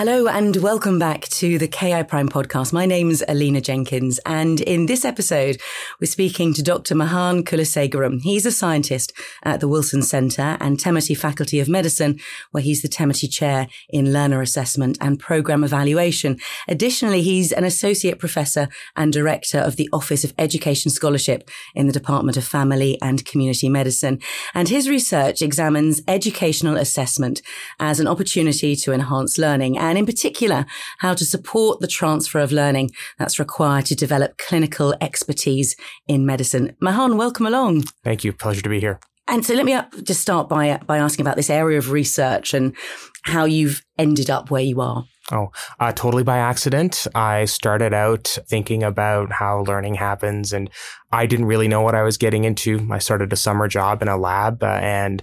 Hello and welcome back to the KI Prime podcast. My name's Alina Jenkins and in this episode, we're speaking to Dr. Mahan Kulasegaram. He's a scientist at the Wilson Center and Temerty Faculty of Medicine, where he's the Temerty Chair in Learner Assessment and Program Evaluation. Additionally, he's an Associate Professor and Director of the Office of Education Scholarship in the Department of Family and Community Medicine. And his research examines educational assessment as an opportunity to enhance learning and in particular, how to support the transfer of learning that's required to develop clinical expertise in medicine. Mahan, welcome along. Thank you. Pleasure to be here. And so let me uh, just start by, uh, by asking about this area of research and how you've ended up where you are. Oh, uh, totally by accident. I started out thinking about how learning happens and I didn't really know what I was getting into. I started a summer job in a lab uh, and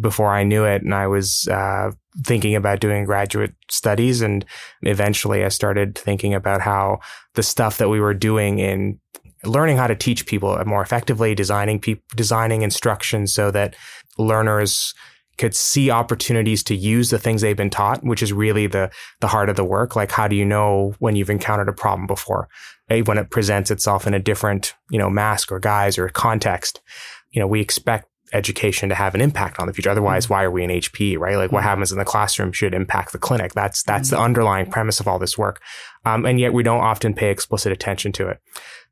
before I knew it, and I was uh, thinking about doing graduate studies. And eventually I started thinking about how the stuff that we were doing in learning how to teach people more effectively, designing pe- designing instructions so that learners could see opportunities to use the things they've been taught, which is really the the heart of the work. Like, how do you know when you've encountered a problem before, when it presents itself in a different, you know, mask or guise or context? You know, we expect education to have an impact on the future. Otherwise, mm-hmm. why are we in HP, right? Like, what mm-hmm. happens in the classroom should impact the clinic. That's that's mm-hmm. the underlying premise of all this work, um, and yet we don't often pay explicit attention to it.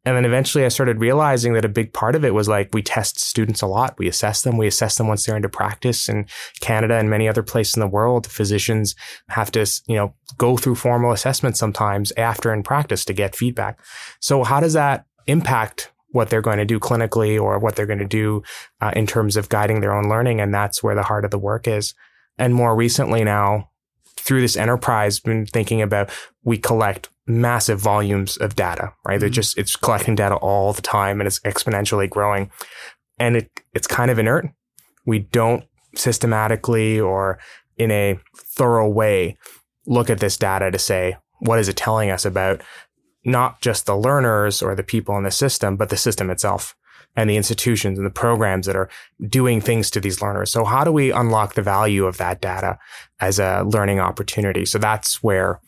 And then eventually I started realizing that a big part of it was like we test students a lot. We assess them. We assess them once they're into practice in Canada and many other places in the world. Physicians have to, you know, go through formal assessment sometimes after in practice to get feedback. So how does that impact what they're going to do clinically or what they're going to do uh, in terms of guiding their own learning? And that's where the heart of the work is. And more recently now, through this enterprise, been thinking about we collect massive volumes of data, right? Mm-hmm. just, it's collecting data all the time and it's exponentially growing. And it, it's kind of inert. We don't systematically or in a thorough way look at this data to say, what is it telling us about not just the learners or the people in the system, but the system itself and the institutions and the programs that are doing things to these learners. So how do we unlock the value of that data as a learning opportunity? So that's where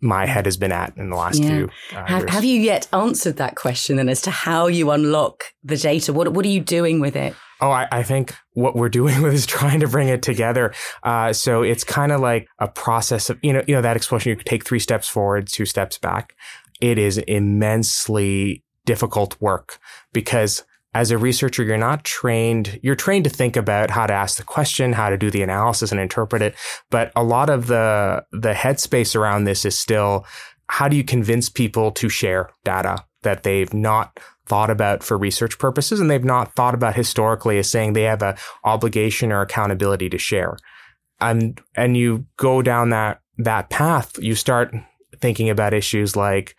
my head has been at in the last yeah. few uh, have, have, you yet answered that question then as to how you unlock the data? What, what are you doing with it? Oh, I, I think what we're doing with is trying to bring it together. Uh, so it's kind of like a process of, you know, you know, that expression, you take three steps forward, two steps back. It is immensely difficult work because as a researcher, you're not trained, you're trained to think about how to ask the question, how to do the analysis and interpret it. But a lot of the, the headspace around this is still, how do you convince people to share data that they've not thought about for research purposes and they've not thought about historically as saying they have a obligation or accountability to share. And, and you go down that, that path, you start thinking about issues like,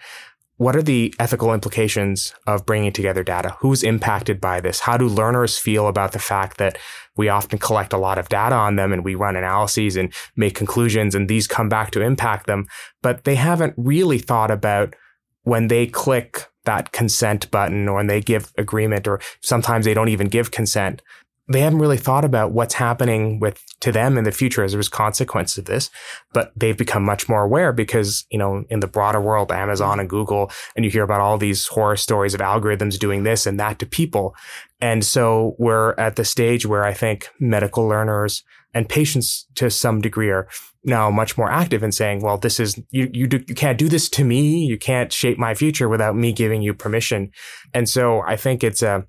what are the ethical implications of bringing together data? Who's impacted by this? How do learners feel about the fact that we often collect a lot of data on them and we run analyses and make conclusions and these come back to impact them, but they haven't really thought about when they click that consent button or when they give agreement or sometimes they don't even give consent they haven't really thought about what's happening with to them in the future as a consequence of this, but they've become much more aware because, you know, in the broader world, Amazon and Google, and you hear about all these horror stories of algorithms doing this and that to people. And so we're at the stage where I think medical learners and patients to some degree are now much more active in saying, well, this is, you, you, do, you can't do this to me. You can't shape my future without me giving you permission. And so I think it's a,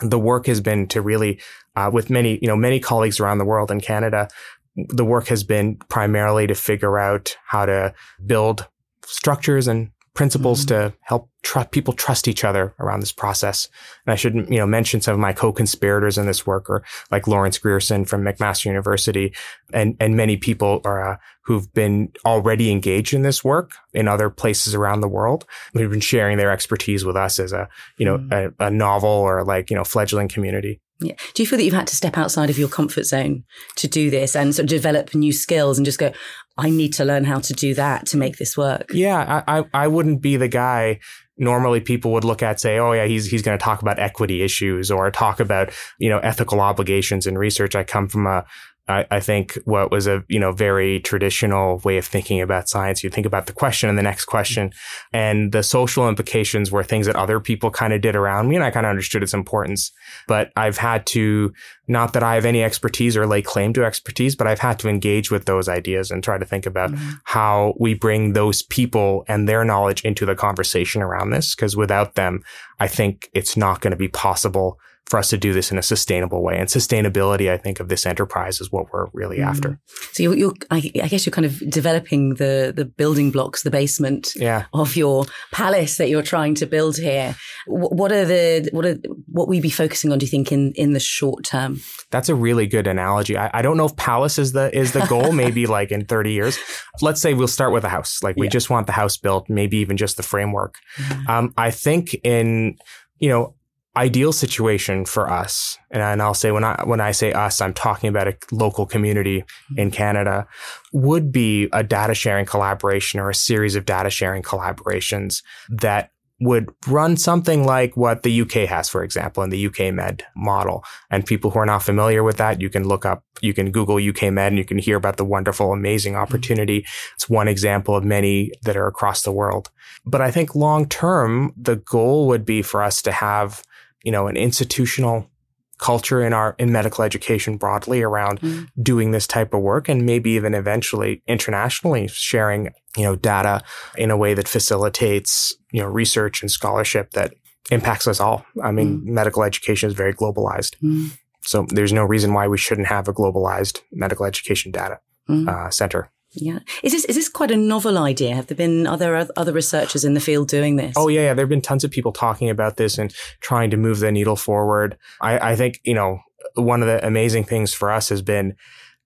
the work has been to really, uh, with many, you know, many colleagues around the world in Canada, the work has been primarily to figure out how to build structures and principles mm-hmm. to help tr- people trust each other around this process. And I should, you know, mention some of my co-conspirators in this work are like Lawrence Grierson from McMaster University and, and many people are, uh, who've been already engaged in this work in other places around the world. Who've been sharing their expertise with us as a, you know, mm-hmm. a, a novel or like, you know, fledgling community. Yeah. Do you feel that you've had to step outside of your comfort zone to do this and sort of develop new skills and just go, I need to learn how to do that to make this work? Yeah, I, I, I wouldn't be the guy normally people would look at say, oh yeah, he's he's going to talk about equity issues or talk about you know ethical obligations in research. I come from a I, I, think what was a you know very traditional way of thinking about science, you think about the question and the next question, and the social implications were things that other people kind of did around me, and I kind of understood its importance. But I've had to not that I have any expertise or lay claim to expertise, but I've had to engage with those ideas and try to think about mm-hmm. how we bring those people and their knowledge into the conversation around this. Because without them, I think it's not going to be possible for us to do this in a sustainable way. And sustainability, I think, of this enterprise is what we're really mm. after. So you're, you're I, I, guess you're kind of developing the the building blocks, the basement yeah. of your palace that you're trying to build here. What are the what are what we be focusing on? Do you think in in the short term? That's a really good analogy. I, I don't know if palace is the is the goal. maybe like in 30 years. Let's say we'll start with a house. Like we yeah. just want the house built, maybe even just the framework. Mm-hmm. Um, I think in you know ideal situation for us, and, I'll say when I when I say us, I'm talking about a local community in mm-hmm. Canada, would be a data sharing collaboration or a series of data sharing collaborations that would run something like what the UK has, for example, in the UKMED model. And people who are not familiar with that, you can look up, you can Google UKMED and you can hear about the wonderful, amazing mm-hmm. opportunity. It's one example of many that are across the world. But I think long term, the goal would be for us to have you know, an institutional culture in our in medical education broadly around mm. doing this type of work and maybe even eventually internationally sharing you know data in a way that facilitates you know research and scholarship that impacts us all i mean mm. medical education is very globalized mm. so there's no reason why we shouldn't have a globalized medical education data mm. uh, center yeah. Is this is this quite a novel idea? Have there been other other researchers in the field doing this? Oh yeah, yeah. There have been tons of people talking about this and trying to move the needle forward. I, I think, you know, one of the amazing things for us has been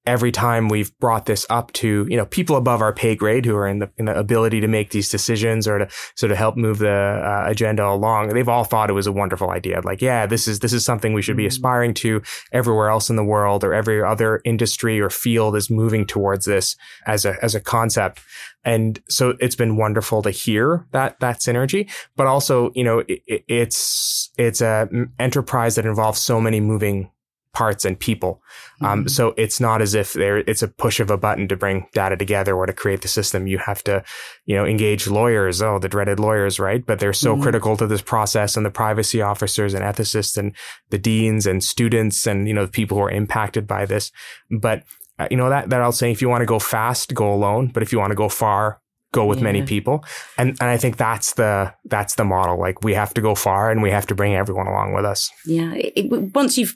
every time we've brought this up to, you know, people above our pay grade who are in the, in the ability to make these decisions or to sort of help move the uh, agenda along, they've all thought it was a wonderful idea. Like, yeah, this is, this is something we should be mm-hmm. aspiring to everywhere else in the world or every other industry or field is moving towards this as a, as a concept. And so it's been wonderful to hear that, that synergy, but also, you know, it, it's, it's a enterprise that involves so many moving parts and people. Um, mm-hmm. so it's not as if there, it's a push of a button to bring data together or to create the system. You have to, you know, engage lawyers. Oh, the dreaded lawyers, right? But they're so mm-hmm. critical to this process and the privacy officers and ethicists and the deans and students and, you know, the people who are impacted by this. But, uh, you know, that, that I'll say, if you want to go fast, go alone. But if you want to go far, go with yeah. many people. And, and I think that's the, that's the model. Like we have to go far and we have to bring everyone along with us. Yeah. It, once you've,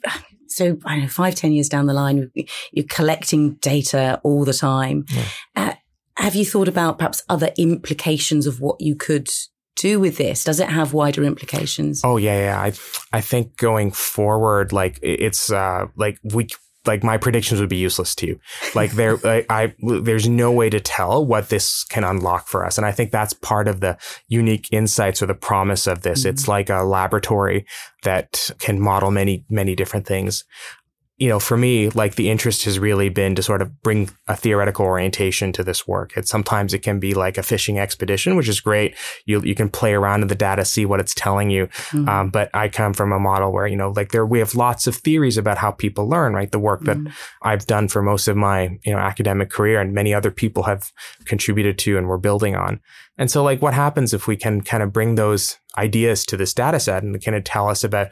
so I don't know, five, ten years down the line, you're collecting data all the time. Yeah. Uh, have you thought about perhaps other implications of what you could do with this? Does it have wider implications? Oh yeah, yeah. I I think going forward, like it's uh like we like my predictions would be useless to you. Like there, I, I, there's no way to tell what this can unlock for us. And I think that's part of the unique insights or the promise of this. Mm-hmm. It's like a laboratory that can model many, many different things you know, for me, like the interest has really been to sort of bring a theoretical orientation to this work. It sometimes it can be like a fishing expedition, which is great. You you can play around in the data, see what it's telling you. Mm-hmm. Um, but I come from a model where you know, like there we have lots of theories about how people learn. Right, the work mm-hmm. that I've done for most of my you know academic career, and many other people have contributed to, and we're building on. And so, like, what happens if we can kind of bring those ideas to this data set and kind of tell us about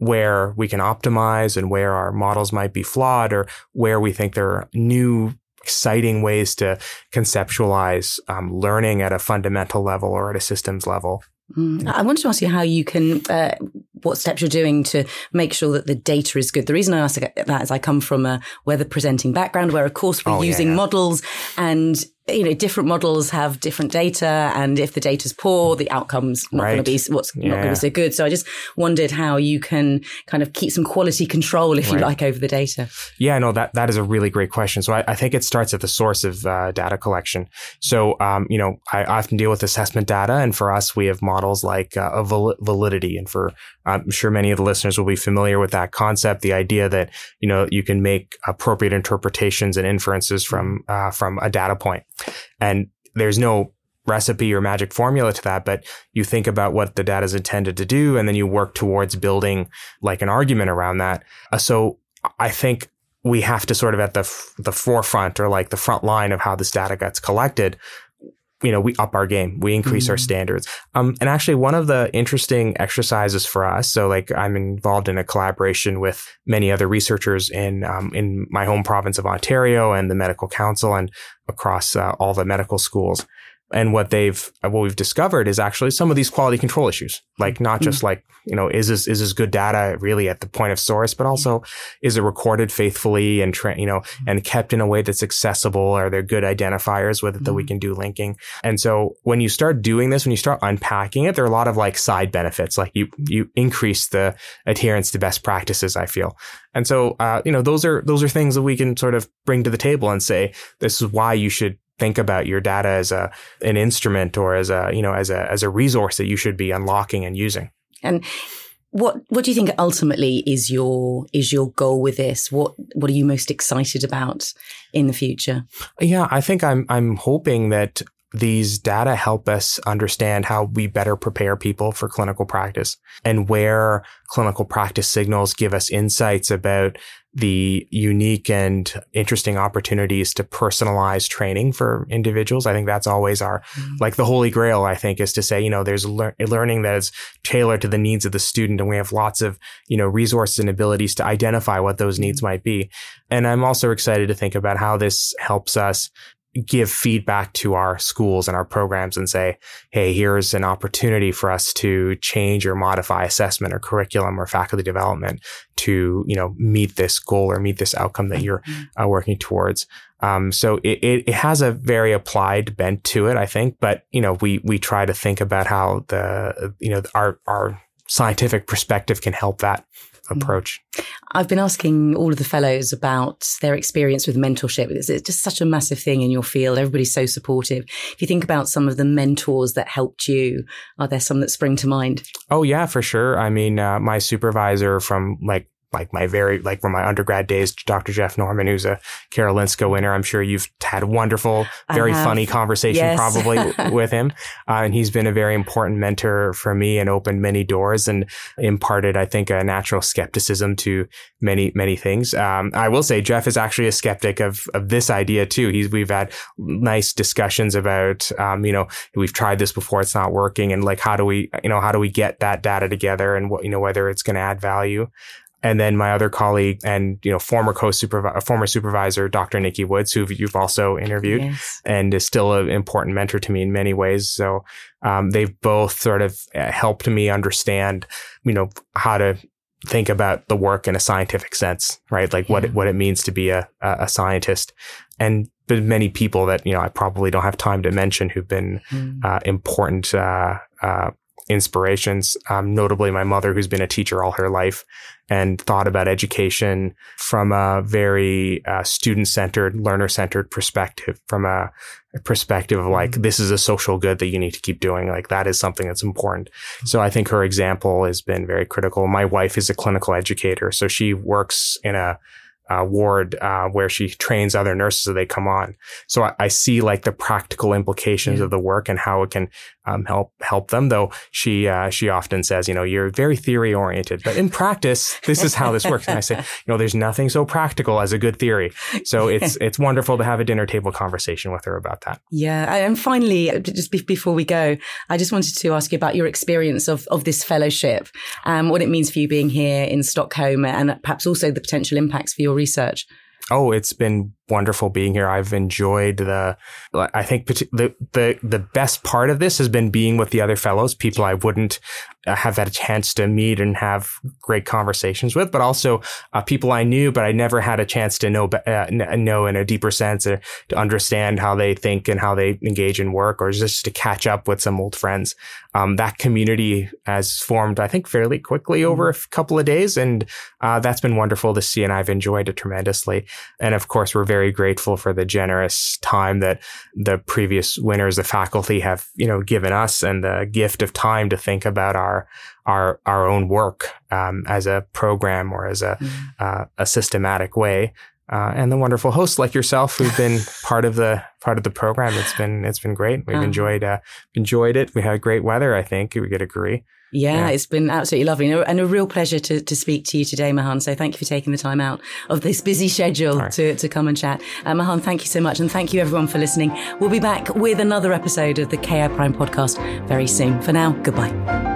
where we can optimize and where our models might be flawed or where we think there are new exciting ways to conceptualize um, learning at a fundamental level or at a systems level. Mm. I wanted to ask you how you can, uh, what steps you're doing to make sure that the data is good. The reason I ask that is I come from a weather presenting background where, of course, we're oh, using yeah, yeah. models and you know, different models have different data, and if the data's poor, the outcome's not right. going to be what's yeah. not going to be so good. So I just wondered how you can kind of keep some quality control, if right. you like, over the data. Yeah, no, that that is a really great question. So I, I think it starts at the source of uh, data collection. So um, you know, I often deal with assessment data, and for us, we have models like uh, val- validity, and for I'm sure many of the listeners will be familiar with that concept. The idea that you know you can make appropriate interpretations and inferences from uh, from a data point. And there's no recipe or magic formula to that, but you think about what the data is intended to do, and then you work towards building like an argument around that. Uh, so I think we have to sort of at the the forefront or like the front line of how this data gets collected you know, we up our game, we increase mm our standards. Um, and actually one of the interesting exercises for us, so like I'm involved in a collaboration with many other researchers in, um, in my home province of Ontario and the medical council and across uh, all the medical schools. And what they've, what we've discovered is actually some of these quality control issues, like not just mm like, you know, is this, is this good data really at the point of source, but also is it recorded faithfully and, tra- you know, mm. and kept in a way that's accessible? Are there good identifiers with it that we mm. can do linking? And so when you start doing this, when you start unpacking it, there are a lot of like side benefits, like you, you increase the adherence to best practices, I feel. And so, uh, you know, those are, those are things that we can sort of bring to the table and say, this is why you should think about your data as a an instrument or as a you know as a as a resource that you should be unlocking and using. And what what do you think ultimately is your is your goal with this? What what are you most excited about in the future? Yeah, I think I'm I'm hoping that these data help us understand how we better prepare people for clinical practice and where clinical practice signals give us insights about the unique and interesting opportunities to personalize training for individuals. I think that's always our, mm-hmm. like the holy grail, I think, is to say, you know, there's lear- learning that is tailored to the needs of the student. And we have lots of, you know, resources and abilities to identify what those needs mm-hmm. might be. And I'm also excited to think about how this helps us give feedback to our schools and our programs and say, Hey, here's an opportunity for us to change or modify assessment or curriculum or faculty development to, you know, meet this goal or meet this outcome that you're mm-hmm. uh, working towards. Um, so it, it, it, has a very applied bent to it, I think, but, you know, we, we try to think about how the, you know, our, our scientific perspective can help that. Approach. I've been asking all of the fellows about their experience with mentorship. It's, it's, just such a massive thing in your field. Everybody's so supportive. If you think about some of the mentors that helped you, are there some that spring to mind? Oh yeah, for sure. I mean, uh, my supervisor from like like my very like from my undergrad days, Dr. Geoff Norman, who's a Karolinska winner. I'm sure you've had wonderful, very funny conversation yes. probably with him, uh, and he's been a very important mentor for me and opened many doors and imparted, I think, a natural skepticism to many many things. Um, I will say Jeff is actually a skeptic of of this idea too. He's we've had nice discussions about, um, you know, we've tried this before, it's not working, and like how do we, you know, how do we get that data together and what you know whether it's going to add value. And then my other colleague and, you know, former co-supervisor, former supervisor, Dr. Nikki Woods, who you've also interviewed yes. and is still an important mentor to me in many ways. So, um, they've both sort of uh, helped me understand, you know, how to think about the work in a scientific sense, right? Like yeah. what, it, what it means to be a, a scientist and many people that, you know, I probably don't have time to mention who've been, mm. uh, important, uh, uh, inspirations, um, notably my mother, who's been a teacher all her life and thought about education from a very uh, student centered, learner centered perspective, from a, a, perspective of like, mm-hmm. this is a social good that you need to keep doing. Like that is something that's important. So I think her example has been very critical. My wife is a clinical educator. So she works in a uh, ward uh, where she trains other nurses as they come on. So I, I see like the practical implications yeah. of the work and how it can um, help help them. Though she uh, she often says, you know, you're very theory oriented, but in practice, this is how this works. And I say, you know, there's nothing so practical as a good theory. So it's it's wonderful to have a dinner table conversation with her about that. Yeah, and finally, uh, just before we go, I just wanted to ask you about your experience of of this fellowship, um, what it means for you being here in Stockholm, and perhaps also the potential impacts for your research? Oh, it's been wonderful being here. I've enjoyed the, I think the, the, the best part of this has been being with the other fellows, people I wouldn't uh, have had a chance to meet and have great conversations with, but also uh, people I knew, but I never had a chance to know, uh, know in a deeper sense or to understand how they think and how they engage in work or just to catch up with some old friends. Um, that community has formed, I think, fairly quickly over mm-hmm. a couple of days. And uh, that's been wonderful to see. And I've enjoyed it tremendously. And of course, we're very very grateful for the generous time that the previous winners, the faculty have, you know, given us and the gift of time to think about our, our, our own work, um, as a program or as a, mm. uh, a systematic way. uh, and the wonderful hosts like yourself who've been part of the part of the program. It's been it's been great. We've uh-huh. enjoyed uh, enjoyed it. We had great weather. I think we could agree. Yeah, yeah, it's been absolutely lovely and a, real pleasure to, to speak to you today, Mahan. So thank you for taking the time out of this busy schedule right. to, to come and chat. Uh, Mahan, thank you so much. And thank you everyone for listening. We'll be back with another episode of the KI Prime podcast very soon. For now, goodbye.